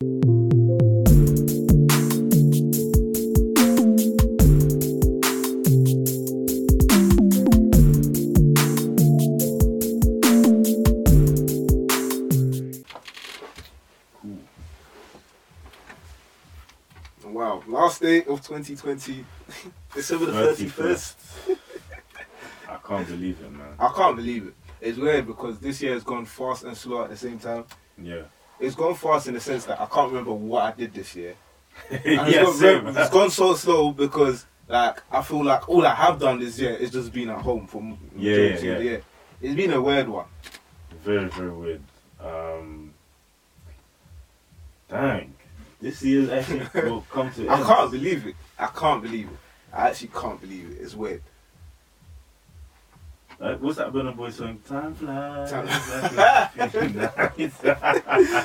Wow, last day of 2020, December the 31st. 31st. I can't believe it, man. I can't believe it. It's weird because this year has gone fast and slow at the same time. Yeah. It's gone fast in the sense that I can't remember what I did this year. Yeah, it's, gone very- it's gone so slow because like I feel like all I have done this year is just been at home for m- Yeah, yeah, yeah. It's been a weird one. Very, very weird. Um, dang. This year's actually will come to I end. can't believe it. I can't believe it. I actually can't believe it. It's weird. Like, what's that Burna Boy song? Time flies. Time- Time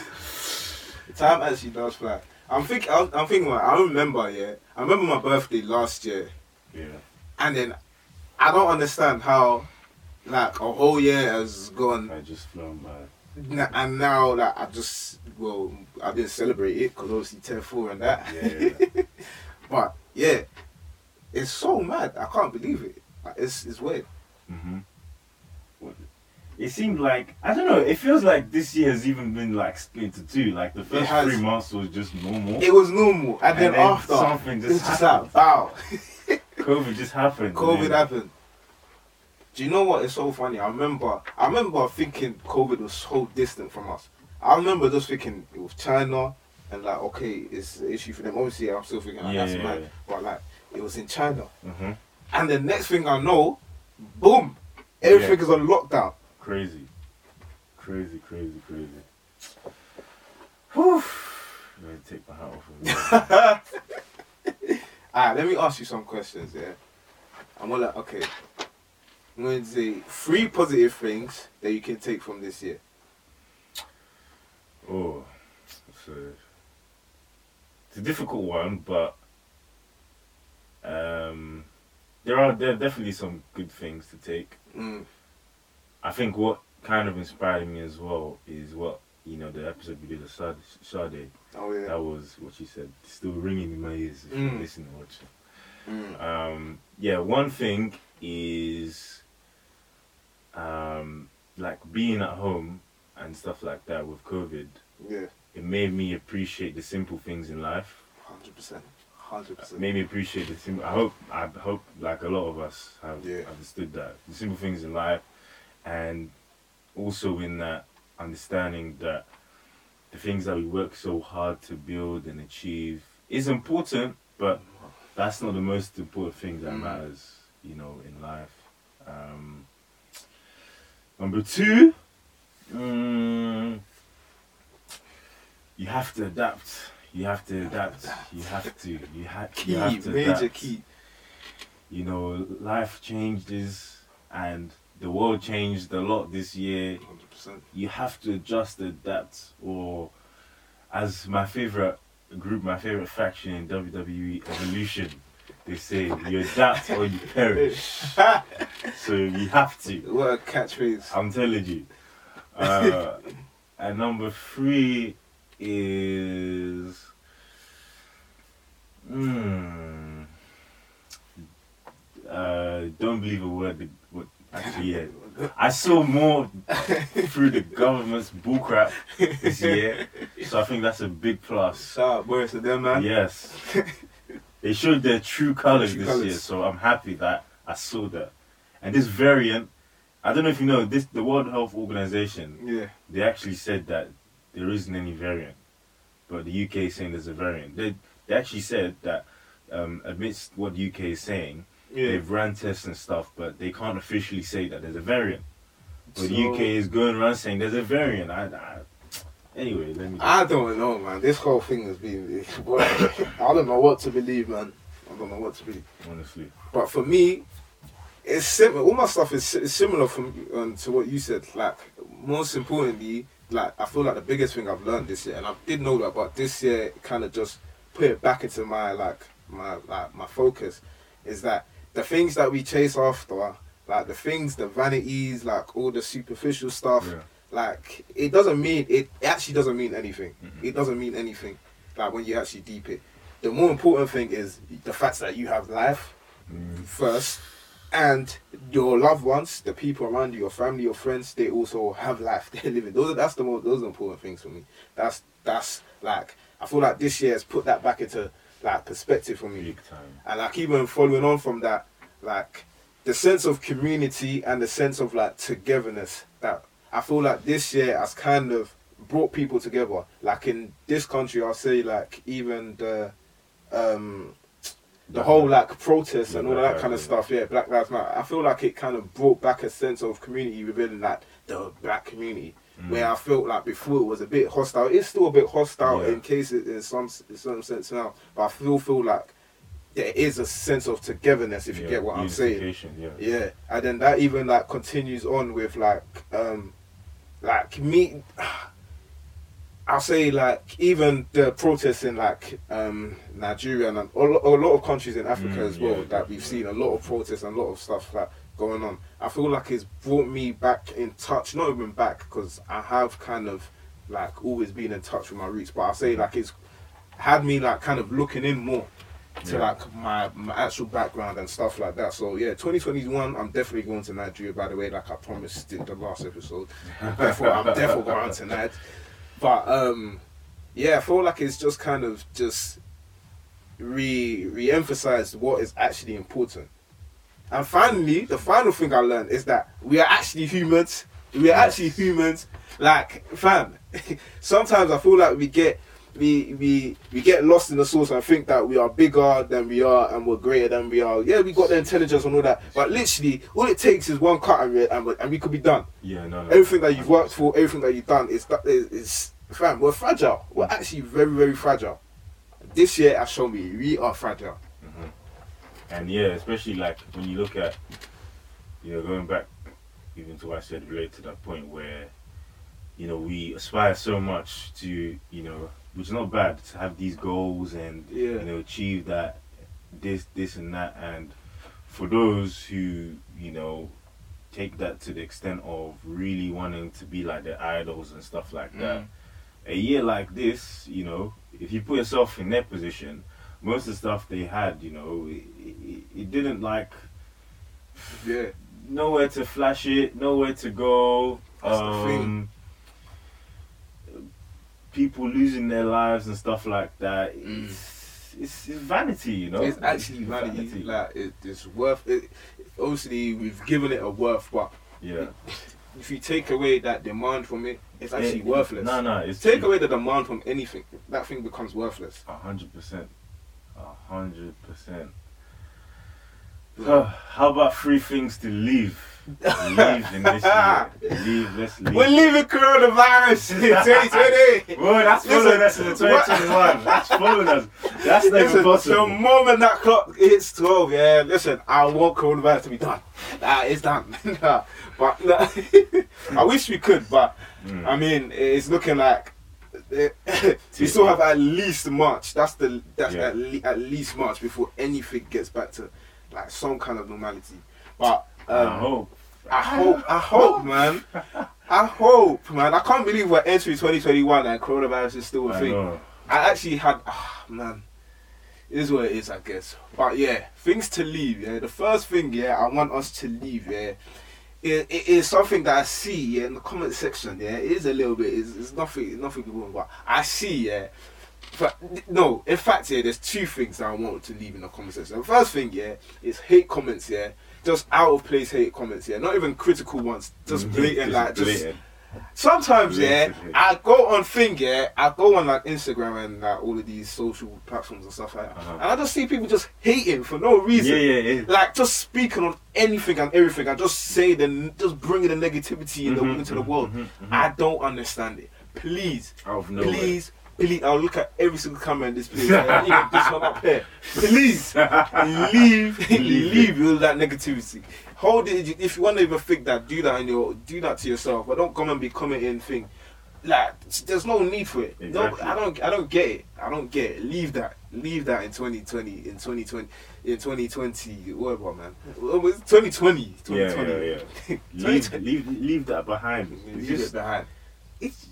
Time actually does fly. I'm think I'm, I'm thinking. about- I remember. Yeah, I remember my birthday last year, yeah. and then I don't understand how like a whole year has gone, I just flown by. and now like I just well I didn't celebrate it because obviously 10 4 and that. Yeah, yeah. But yeah, it's so mad. I can't believe it. Like, It's it's weird. Hmm It seemed like I don't know. It feels like this year has even been like split into two. Like the first has. three months was just normal. It was normal, and, then, then after something just just happened. like wow. COVID just happened. COVID and happened. Do you know what is so funny? I remember I remember thinking COVID was so distant from us. I remember just thinking it was China and like okay, it's an issue for them. Obviously I'm still thinking like, Yeah, that's yeah, mad. yeah. But like it was in China. Mhm. And the next thing I know, boom, everything is on lockdown. Crazy, crazy, crazy, crazy. Whew. I'm gonna take my hat off. Of Alright, let me ask you some questions, yeah. I'm gonna okay. I'm going to say three positive things that you can take from this year. oh, it's a, it's a difficult one, but um, there are there are definitely some good things to take. Mm. I think what kind of inspired me as well is what you know the episode we did of Sade, Sade Oh yeah. that was what she said still ringing in my ears if you Mm. listen watch it. Mm. Um, yeah, one thing is um, like being at home and stuff like that with COVID. Yeah. It made me appreciate the simple things in life. Hundred percent. Hundred percent. Made me appreciate the simple. I hope. I hope like a lot of us have Yeah. understood that the simple things in life, and also in that understanding that the things that we work so hard to build and achieve is important, but that's not the most important thing that Mm. matters, you know, in life. Um, number two, mm, you have to adapt. You have to adapt. You have to. You, ha- Key, you have to major adapt. key. You know, life changes, and the world changed a lot this year. Hundred percent. You have to adjust, adapt, or as my favorite group, my favorite faction in WWE Evolution, they say you adapt or you perish. So you have to. What a catchphrase. I'm telling you. Uh, and number three is. Believe a word. What, actually, yeah. I saw more through the government's bullcrap this year, so I think that's a big plus. Shout out boys to them, man. Yes, they showed their true colors this colours. year, so I'm happy that I saw that. And this variant, I don't know if you know this. The World Health Organization, Yeah. they actually said that there isn't any variant, but the UK is saying there's a variant. They they actually said that um, amidst what the UK is saying, Yeah. they've ran tests and stuff, but they can't officially say that there's a variant. But So- UK is going around saying there's a variant. I, I, anyway, let me. I don't know, man. This whole thing has been. I don't know what to believe, man. I don't know what to believe. honestly, But for me, it's similar. All my stuff is, si- similar from um, to what you said. Like most importantly, like I feel like the biggest thing I've learned this year, and I did know that, but this year kind of just put it back into my like my like my focus, is that the things that we chase after, like the things, the vanities, like all the superficial stuff, yeah. like it doesn't mean it actually doesn't mean anything. Mhm. It doesn't mean anything. Like when you actually deep it. The more important thing is the fact that you have life Mm. first and your loved ones, the people around you, your family, your friends, they also have life. They're living. Those are that's the most those are important things for me. That's that's like I feel like this year has put that back into like perspective for me. Big time. And like even following on from that, like the sense of community and the sense of like togetherness that I feel like this year has kind of brought people together. Like in this country, I'll say like even the um the whole like protests and all that kind of stuff. Yeah, Black Lives Matter. I feel like it kind of brought back a sense of community within like the black community. Mm. Where I felt like before it was a bit hostile. It's still a bit hostile Yeah. in cases in some in some sense now, but I feel feel like there is a sense of togetherness if you get what I'm saying. Yeah. Yeah, and then that even like continues on with like um like me. I'll say like even the protests in like um Nigeria and a a lot of countries in Africa Mm, as well yeah, that we've seen a lot of protests and a lot of stuff like going on. I feel like it's brought me back in touch, not even back because I have kind of like always been in touch with my roots, but I'll say like it's had me like kind of looking in more to Yeah. like my, my actual background and stuff like that. So yeah, 2021, I'm definitely going to Nigeria. By the way, like I promised in the last episode, therefore I'm definitely going to Nige. But um, yeah, I feel like it's just kind of just re re-emphasized what is actually important. And finally, the final thing I learned is that we are actually humans. We are actually humans. Like, fam, sometimes I feel like we get we we we get lost in the source and think that we are bigger than we are and we're greater than we are. Yeah, we got the intelligence and all that, but literally, all it takes is one cut and we, and we, and we could be done. Yeah, no, no. Everything that you've worked for, everything that you've done is that is, is fam. We're fragile. We're mm. actually very very fragile. This year has shown me we are fragile. And yeah, especially like when you look at, you know, going back even to what I said related to that point where, you know, we aspire so much to, you know, which is not bad to have these goals and Yeah. you know achieve that, this, this, and that, and for those who you know take that to the extent of really wanting to be like their idols and stuff like that. Mm. A year like this, you know, if you put yourself in their position, most of the stuff they had, you know, it, it, it didn't like Yeah. nowhere to flash it, nowhere to go. That's the um, thing. People losing their lives and stuff like that. Mm. It's, it's, it's vanity, you know. It's actually vanity. Like it, it's worth. It, obviously, we've given it a worth, but yeah, if you take away that demand from it, it's actually It- worthless. No, no, it's Take true. away the demand from anything, that thing becomes worthless. A hundred percent. A hundred percent. How about three things to leave? leave in this year. Leave, let's leave. We're leaving coronavirus in 2020. Whoa, that's following us in the 2021. That's following us. That's not Listen, the moment that clock hits 12, yeah, listen, I want coronavirus to be done. Nah, it's done. nah, but nah, I wish we could, but Mm. I mean, it's looking like we still have at least March. That's the that's Yeah. at, le- at least March before anything gets back to like some kind of normality. But um, I hope. I hope, I hope, man. I hope, man. I can't believe we're entering 2021 and coronavirus is still a I thing. know. I actually had, ah, man. It is what it is, I guess. But yeah, things to leave. Yeah, the first thing, yeah, I want us to leave. Yeah, it, it is something that I see. Yeah, in the comment section. Yeah, it is a little bit. It's, it's nothing. Nothing wrong. But I see. Yeah. But no, in fact, yeah, there's two things that I want to leave in the comment section. The first thing, yeah, is hate comments. Yeah, just out of place hate comments. Yeah, not even critical ones. Just Mhm. blatant, like just. Sometimes, yeah. I go on thing, yeah, I go on like Instagram and like all of these social platforms and stuff like that, Uh-huh. and I just see people just hating for no reason. Yeah, yeah, yeah. Like just speaking on anything and everything, and just say the, just bringing the negativity in the, Mhm, into the mhm, world. mhm, mhm. I don't understand it. Please, please, please. I'll look at every single camera in this place. even this one up here. Please, leave, Leave leave all that negativity. Hold it. If you want to even think that, do that in your, do that to yourself. But don't come and be commenting thing. Like there's no need for it. Exactly. No, I don't I don't get it. I don't get it. Leave that. Leave that in 2020 in 2020 in 2020 whatever man. Well, it was 2020 Yeah, 2020. yeah, yeah. leave, leave, leave that behind. Leave just, it behind. It's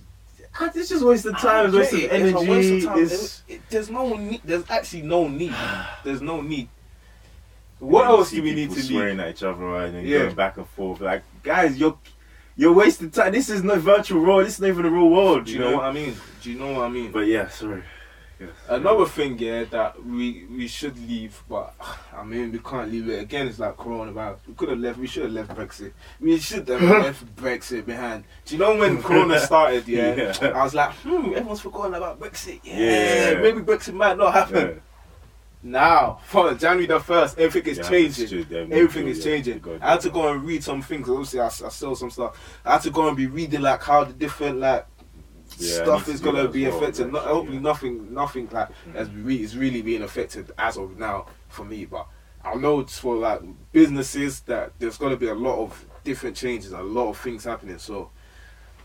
ah, it's just wasting time, wasting It's a waste of time. It's, It- it- there's no need. There's actually no need. There's no need. What else do we need to swearing leave? at each other and Yeah. going back and forth? Like, guys, you're you're wasting time. This is no virtual world. This is not even the real world. Do you know what I mean? Do you know what I mean? But yeah, sorry. Yes. Another thing, yeah, that we we should leave, but I mean we can't leave it again. It's like coronavirus. We could have left. We should have left Brexit. We should have left Brexit behind. Do you know when Corona started? Yeah, Yeah. I was like, hmm, everyone's forgotten about Brexit. Yeah, Yeah. maybe Brexit might not happen. Yeah. Now, for January the first, everything is Yeah, changing. it's true, yeah, me Everything is changing. Go I had to go and read some things. Obviously, I, I saw some stuff. I had to go and be reading like how the different like Yeah, stuff is gonna be well, affected. Not, hopefully, yeah. nothing, nothing like as re- is really being affected as of now for me. But I know it's for like businesses that there's gonna be a lot of different changes, a lot of things happening. So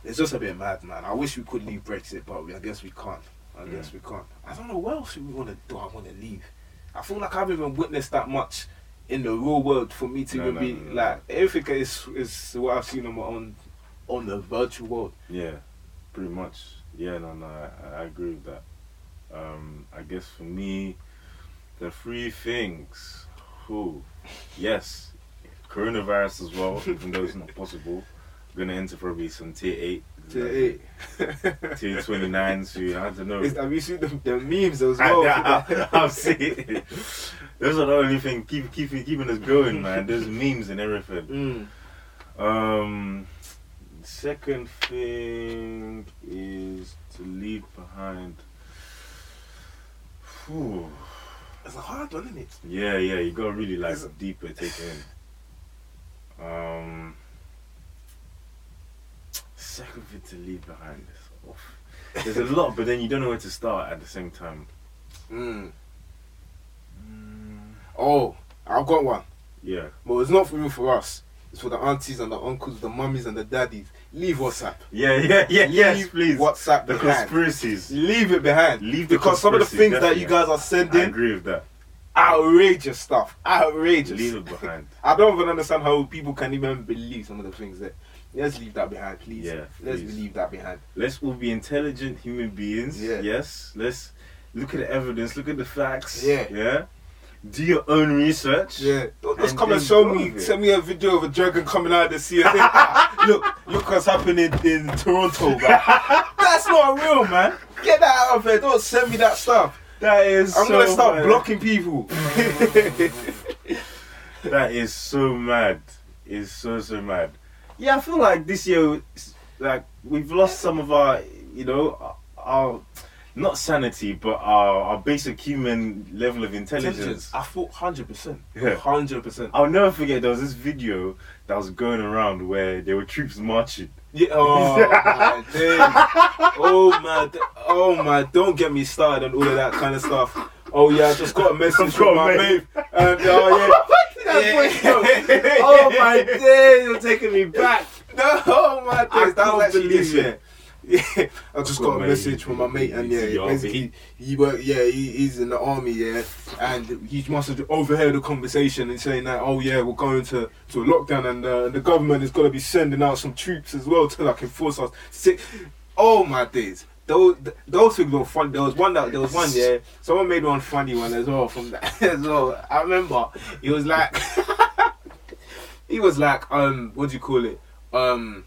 it's just a bit mad, man. I wish we could leave Brexit, but we, I guess we can't. I Mm. guess we can't. I don't know what else we want to do. I want to leave. I feel like I haven't even witnessed that much in the real world for me to No, even no, be no, like everything is is what I've seen on my on on the virtual world. Yeah, pretty much. Yeah, no, no, I, I agree with that. Um, I guess for me, the three things. Who? Yes, coronavirus as well, even though it's not possible. I'm Gonna enter probably some tier eight, To eight. tier twenty nine. So I don't know. Is- Have you seen the, the memes as well? I, have seen it. Those are the only thing keep keeping keeping us going, man. There's memes and everything. Mm. Um, second thing is to leave behind. Whew. It's a hard one, isn't it? Yeah, yeah, you gotta really like Is it- deeper take in. Um, second thing to leave behind is off. There's a lot, but then you don't know where to start at the same time. Mm. Mm, Oh, I've got one. yeah, But it's not for you, for us. It's for the aunties and the uncles, the mummies and the daddies. Leave WhatsApp. yeah, yeah, yeah. Yes, Leave please. WhatsApp the behind. conspiracies. Leave it behind. Leave the because some of the things that you guys are sending. I agree with that. outrageous stuff. Outrageous. Leave it behind. I don't even understand how people can even believe some of the things that. Let's leave that behind, please. Yeah, Let's please. leave that behind. Let's all be intelligent human beings. Yeah. Yes. Let's look at the evidence. Look at the facts. Yeah. Yeah. Do your own research. Yeah, don't just come and show me, it. send me a video of a dragon coming out of the sea. And say, "Ah, look, look what's happening in Toronto, man. That's not real, man. Get that out of there. Don't send me that stuff. That is. I'm so gonna start mad. blocking people. That is so mad. It's so so mad. Yeah, I feel like this year, like we've lost some of our, you know, our not sanity, but our, our basic human level of intelligence. I thought hundred percent. Yeah. Hundred percent. I'll never forget there was this video that was going around where there were troops marching. Yeah. Oh my days. Oh my. Oh my. Don't get me started on all of that kind of stuff. Oh yeah, I just got a message from my mate. mate. Um, and oh yeah. Yeah. oh my days, you're taking me back. No, oh my days, I that was actually this year. Yeah, I just Got got a mate. message from my mate, and yeah, He's in the basically he work, yeah, he, he's in the army, yeah, and he must have overheard the conversation and saying that, oh yeah, we're going to to a lockdown, and uh, the government is going to be sending out some troops as well to like enforce us. Sick. Oh my days. Those, those things were fun. There was one that there was one yeah. Someone made one funny one as well from that as well. I remember he was like he was like um what do you call it um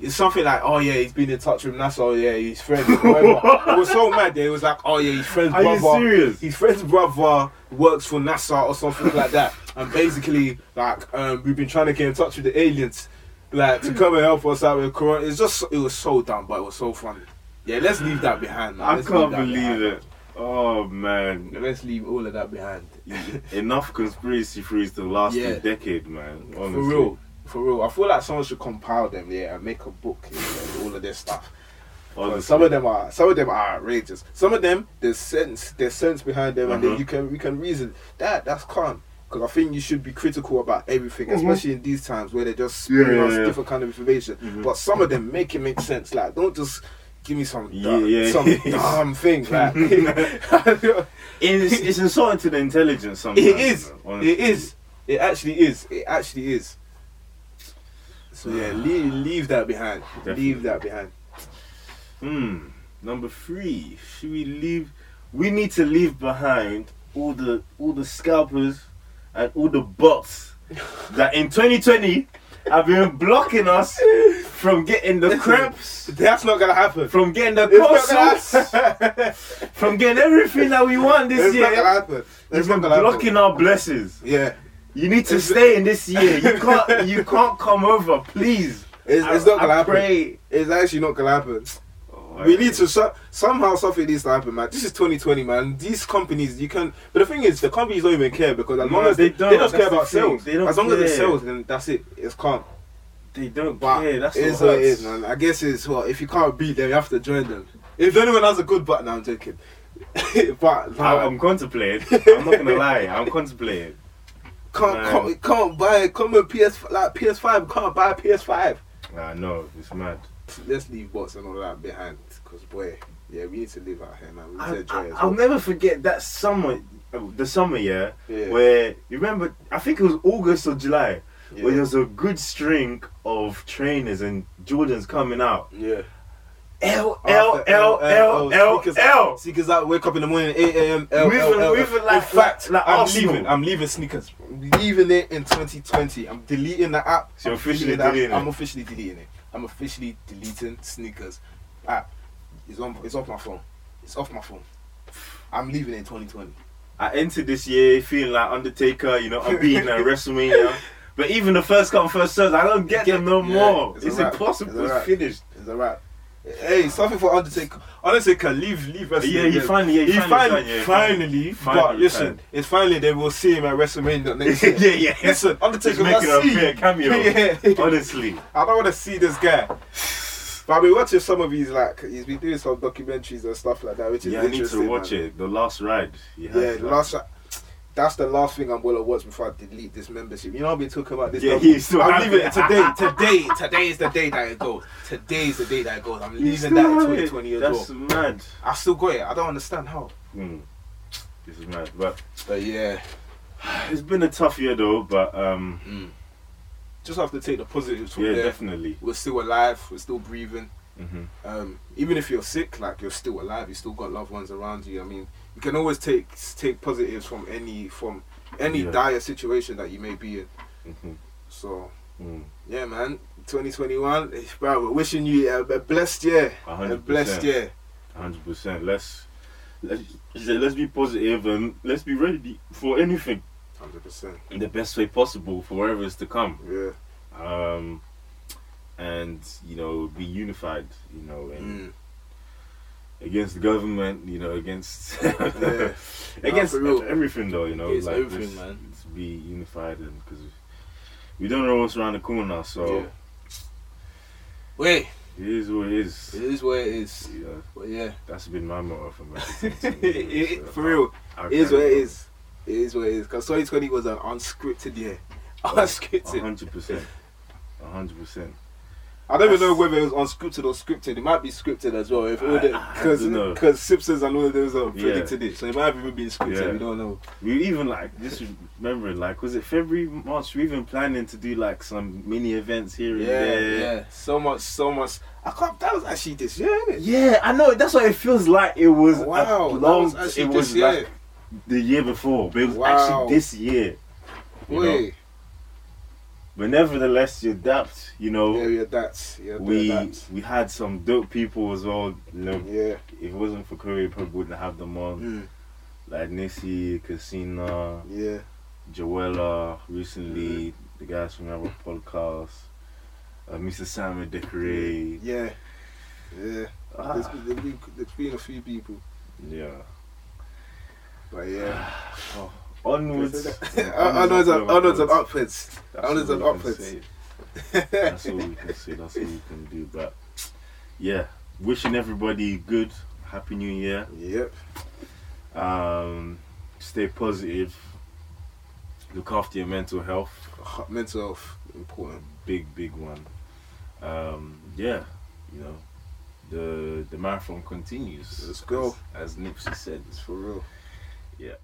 it's something like oh yeah he's been in touch with NASA oh yeah he's friends. it was so mad that it was like oh yeah his friend's Are you serious? his friend's brother works for NASA or something like that and basically like um we've been trying to get in touch with the aliens like to come and help us out with corona it's just it was so dumb but it was so funny yeah let's leave that behind man. I Let's can't believe behind. it. Oh man. let's leave all of that behind Enough conspiracy theories to last Yeah. a decade, man. Honestly. For real, for real. I feel like someone should compile them, yeah, and make a book, know, all of this stuff. Some of them are, some of them are outrageous. Some of them, there's sense, there's sense behind them, and Uh-huh. then you can, we can reason that that's calm. because I think you should be critical about everything, Mhm. especially in these times where they're just spewing Yeah, us yeah, different kind of information. Mhm. But some of them make it make sense. Like, don't just give me some dumb, yeah. some dumb thing. Like, It's, it's insulting to the intelligence sometimes. it is. honestly. It is. It actually is. It actually is. So yeah, leave, leave that behind. Definitely. Leave that behind. Hmm. Number three. Should we leave? We need to leave behind all the all the scalpers and all the bots that in 2020 have been blocking us from getting the crepes, That's not gonna happen. from getting the It's not consoles, gonna happen. from getting everything that we want this It's not gonna year. happen. It's It's not gonna blocking our blessings. Yeah, You need to It's- stay in this year. You can't. You can't come over, please. it's, I- it's not gonna I happen. pray. It's actually not gonna happen. Oh, We need to so, somehow something needs to happen, man. This is 2020, man. These companies, you can, but the thing is, the companies don't even care because as long as they they, don't. they just care about thing. sales. They don't as long as it care. sells, then that's it. It's calm. They don't But care. That's it what it is, man. I guess it's what if you can't beat them, you have to join them. If anyone has a good button, I'm joking. but I, I'm contemplating. I'm not gonna lie. I'm contemplating. can't, can't can't buy come on PS like PS5. Can't buy a PS5. I know it's mad. Let's leave bots and all that behind, because boy, yeah, we need to live out here, man. We need I, enjoy I, as I'll well. never forget that summer, the summer yeah, Yeah. where you remember. I think it was August or July, yeah. where there was a good string of trainers and Jordans coming out. yeah. L L L L L L. Oh, sneakers out, wake up in the morning, 8 a.m. L, L, L, moving L. like- in fact, I'm leaving. I'm leaving sneakers. I'm leaving it in 2020. I'm deleting the app. So officially deleting it? I'm officially deleting it. I'm officially deleting sneakers app. It's on. It's off my phone. It's off my phone. I'm leaving it in 2020. I entered this year feeling like Undertaker. You know, I'm beating at WrestleMania. But even the first come first serves, I don't get them no Yeah, more. it's It's, impossible. It's It's, finished. It's a wrap. Hey, something for Undertaker. Undertaker, leave, leave wrestling. Yeah, he finally, yeah, he, He finally, finally, finally, Finally but listen, done. it's finally they will see him at WrestleMania next year. yeah, yeah. Listen, Undertaker, let's a see. fair cameo. yeah. Honestly, I don't want to see this guy. But I've been watching some of his like he's been doing some documentaries and stuff like that, which is yeah, I need interesting. to watch man. it. The last ride. Yeah, the last. That's the last thing I'm gonna watch before I delete this membership. You know, I've been talking about this. Yeah, doc- he still I'm leaving it. today. Today, today is the day that it goes. Today is the day that it goes. I'm leaving that in have it. 2020 as That's well. mad. I still got it. I don't understand how. Hmm. This is mad. But But yeah, it's been a tough year though. But um, just have to take the positives from yeah, there. definitely. We're still alive. We're still breathing. Hmm um, even if you're sick, like you're still alive, you still got loved ones around you. I mean, you can always take take positives from any from any Yeah. dire situation that you may be in. hmm So Mm. yeah, man, 2021, eh, bro, we're wishing you a, a blessed year, A a hundred blessed year. Hundred percent. Let's let's let's be positive and let's be ready for anything Hundred percent. in the best way possible for whatever is to come. Yeah. Um, and you know be unified you know and mm. against the government you know against yeah. against no, everything though you know like everything, man. be unified and because we don't know what's around the corner so yeah. wait it is what it is. It is what it is. Yeah. But yeah. That's been my motto for my so For real. I, I it is what it is. It is what it is. Because 2020 was an unscripted year. Unscripted. 100%. 100%. I don't even know whether it was unscripted or scripted. It might be scripted as well. If all the I because because Simpsons and all of those are Yeah. predicted it, so it might have even been scripted. Yeah. We don't know. We even like just remembering like was it February, March? We even planning to do like some mini events here and Yeah, there. yeah. So much, so much. I can't. That was actually this year, innit? Yeah, I know. That's what it feels like. It was Wow, long. was it was year. like the year before, but it was Wow. actually this year. You know? But nevertheless, you adapt. You know, yeah, yeah, that's yeah, we that's we had some dope people as well. You know, yeah. if it wasn't for Korea, we probably wouldn't have them on. Mm, Like Nissy, Casina, yeah, Joella, recently the guys from our podcast, uh, Mr. Simon Decoré. yeah, yeah. Ah, There's, been, there's, been, there's been a few people, yeah. but yeah. Oh, onwards. Onwards and onwards and upwards. That's onwards and we can upwards. That's all we can say. That's all we can do. But yeah, wishing everybody good, happy new year. Yep. Um, stay positive. look after your mental health. Mental health important. Big, big one. Um, yeah, you know, the the marathon continues. Let's go. As, as Nipsey said. It's for real. Yeah.